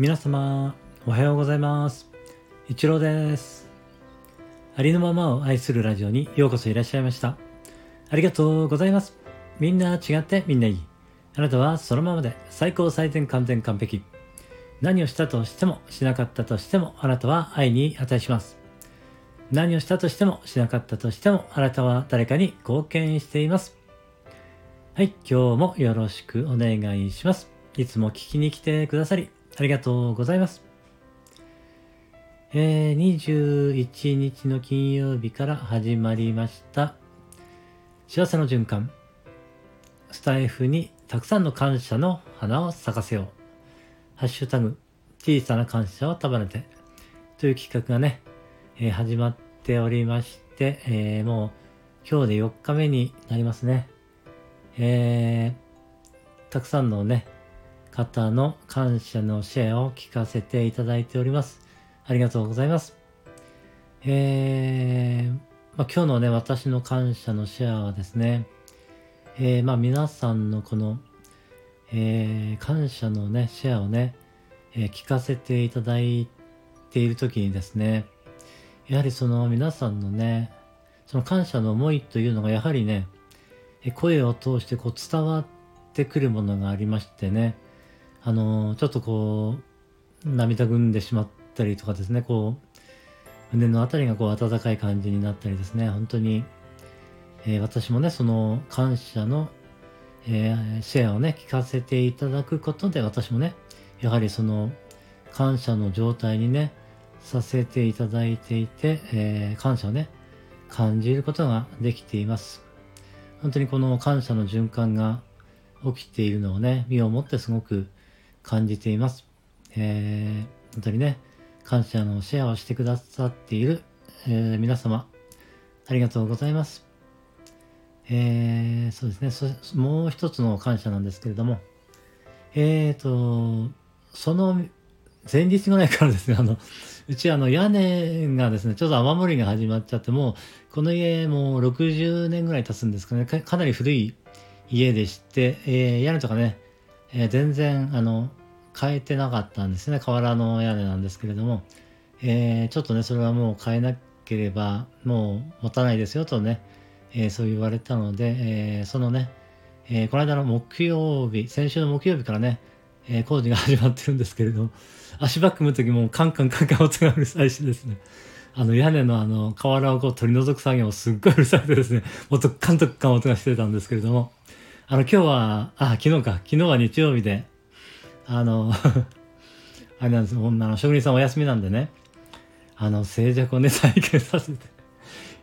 皆様、おはようございます。一郎です。ありのままを愛するラジオにようこそいらっしゃいました。ありがとうございます。みんな違ってみんないい。あなたはそのままで最高最善完全完璧。何をしたとしてもしなかったとしてもあなたは愛に値します。何をしたとしてもしなかったとしてもあなたは誰かに貢献しています。はい、今日もよろしくお願いします。いつも聞きに来てくださりありがとうございます。えー、21日の金曜日から始まりました。幸せの循環。スタイフにたくさんの感謝の花を咲かせよう。ハッシュタグ小さな感謝を束ねて。という企画がね、えー始まっておりまして、えーもう今日で4日目になりますね。えー、たくさんのね方の感謝のシェアを聞かせていただいております。ありがとうございます。えー、まあ、今日のね、私の感謝のシェアはですね、えー、まあ皆さんのこの、えー、感謝のね、シェアをね、え聞かせていただいている時にですね、やはりその皆さんのね、その感謝の思いというのがやはりね、声を通してこう伝わってくるものがありましてね、あのちょっとこう、涙ぐんでしまったりとかですね、こう、胸のあたりがこう温かい感じになったりですね、本当に、えー私もね、その感謝の、えーシェアをね、聞かせていただくことで、私もね、やはりその感謝の状態にね、させていただいていて、えー感謝をね、感じることができています。本当にこの感謝の循環が起きているのをね、身をもってすごく感じています。えー本当にね、感謝のシェアをしてくださっている、えー皆様、ありがとうございます。えーそうですねそ、もう一つの感謝なんですけれども、えーと、その前日ぐらいからですね、あの、うちあの屋根がですね、ちょっと雨漏りが始まっちゃって、もうこの家もう60年ぐらい経つんですかね、かかなり古い家でして、えー屋根とかね、えー全然あの変えてなかったんですね。瓦の屋根なんですけれども、えーちょっとねそれはもう変えなければもう持たないですよとね、えーそう言われたので、えーそのね、えーこの間の木曜日先週の木曜日からね、えー工事が始まってるんですけれども足場組む時もカンカンカンカン音がうるさいしですね。あの屋根のあの瓦をこう取り除く作業もすっごいうるさくてですねもっとカンとカン音がしてたんですけれども。あの今日はあ昨日か。昨日は日曜日であの あれなんですほんまあの職人さんお休みなんでね。あの静寂をね 体験させて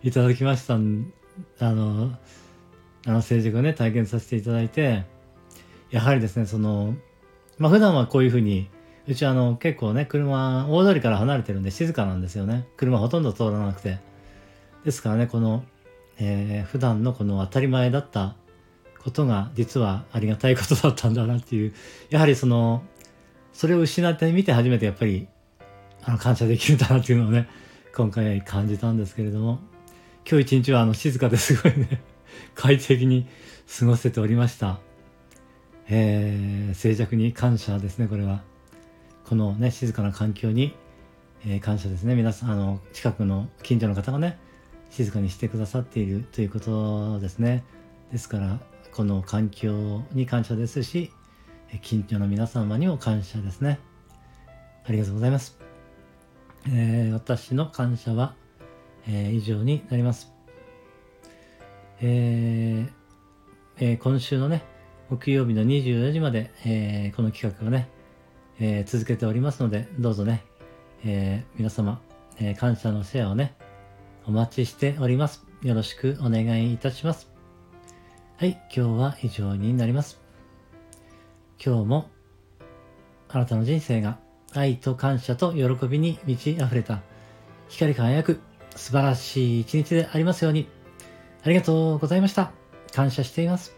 いただきましたあのあの静寂をね体験させていただいてやはりですねそのまあ普段はこういうふうにうちはあの結構ね車大通りから離れてるんで静かなんですよね。車ほとんど通らなくて。ですからねこの、えー普段のこの当たり前だったことが実はありがたいことだったんだなっていうやはりそのそれを失ってみて初めてやっぱりあの感謝できるんだなっていうのをね今回感じたんですけれども今日一日はあの静かですごいね快適に過ごせておりました。えー静寂に感謝ですねこれは。このね静かな環境に、えー感謝ですね。皆さんあの近くの近所の方がね静かにしてくださっているということですね。ですからこの環境に感謝ですしえ近所の皆様にも感謝ですね。ありがとうございます、えー私の感謝は、えー以上になります。えーえー今週のね木曜日の24時まで、えーこの企画をね、えー続けておりますのでどうぞね、えー皆様、えー感謝のシェアをねお待ちしております。よろしくお願いいたします。はい今日は以上になります。今日もあなたの人生が愛と感謝と喜びに満ち溢れた光り輝く素晴らしい一日でありますように。ありがとうございました。感謝しています。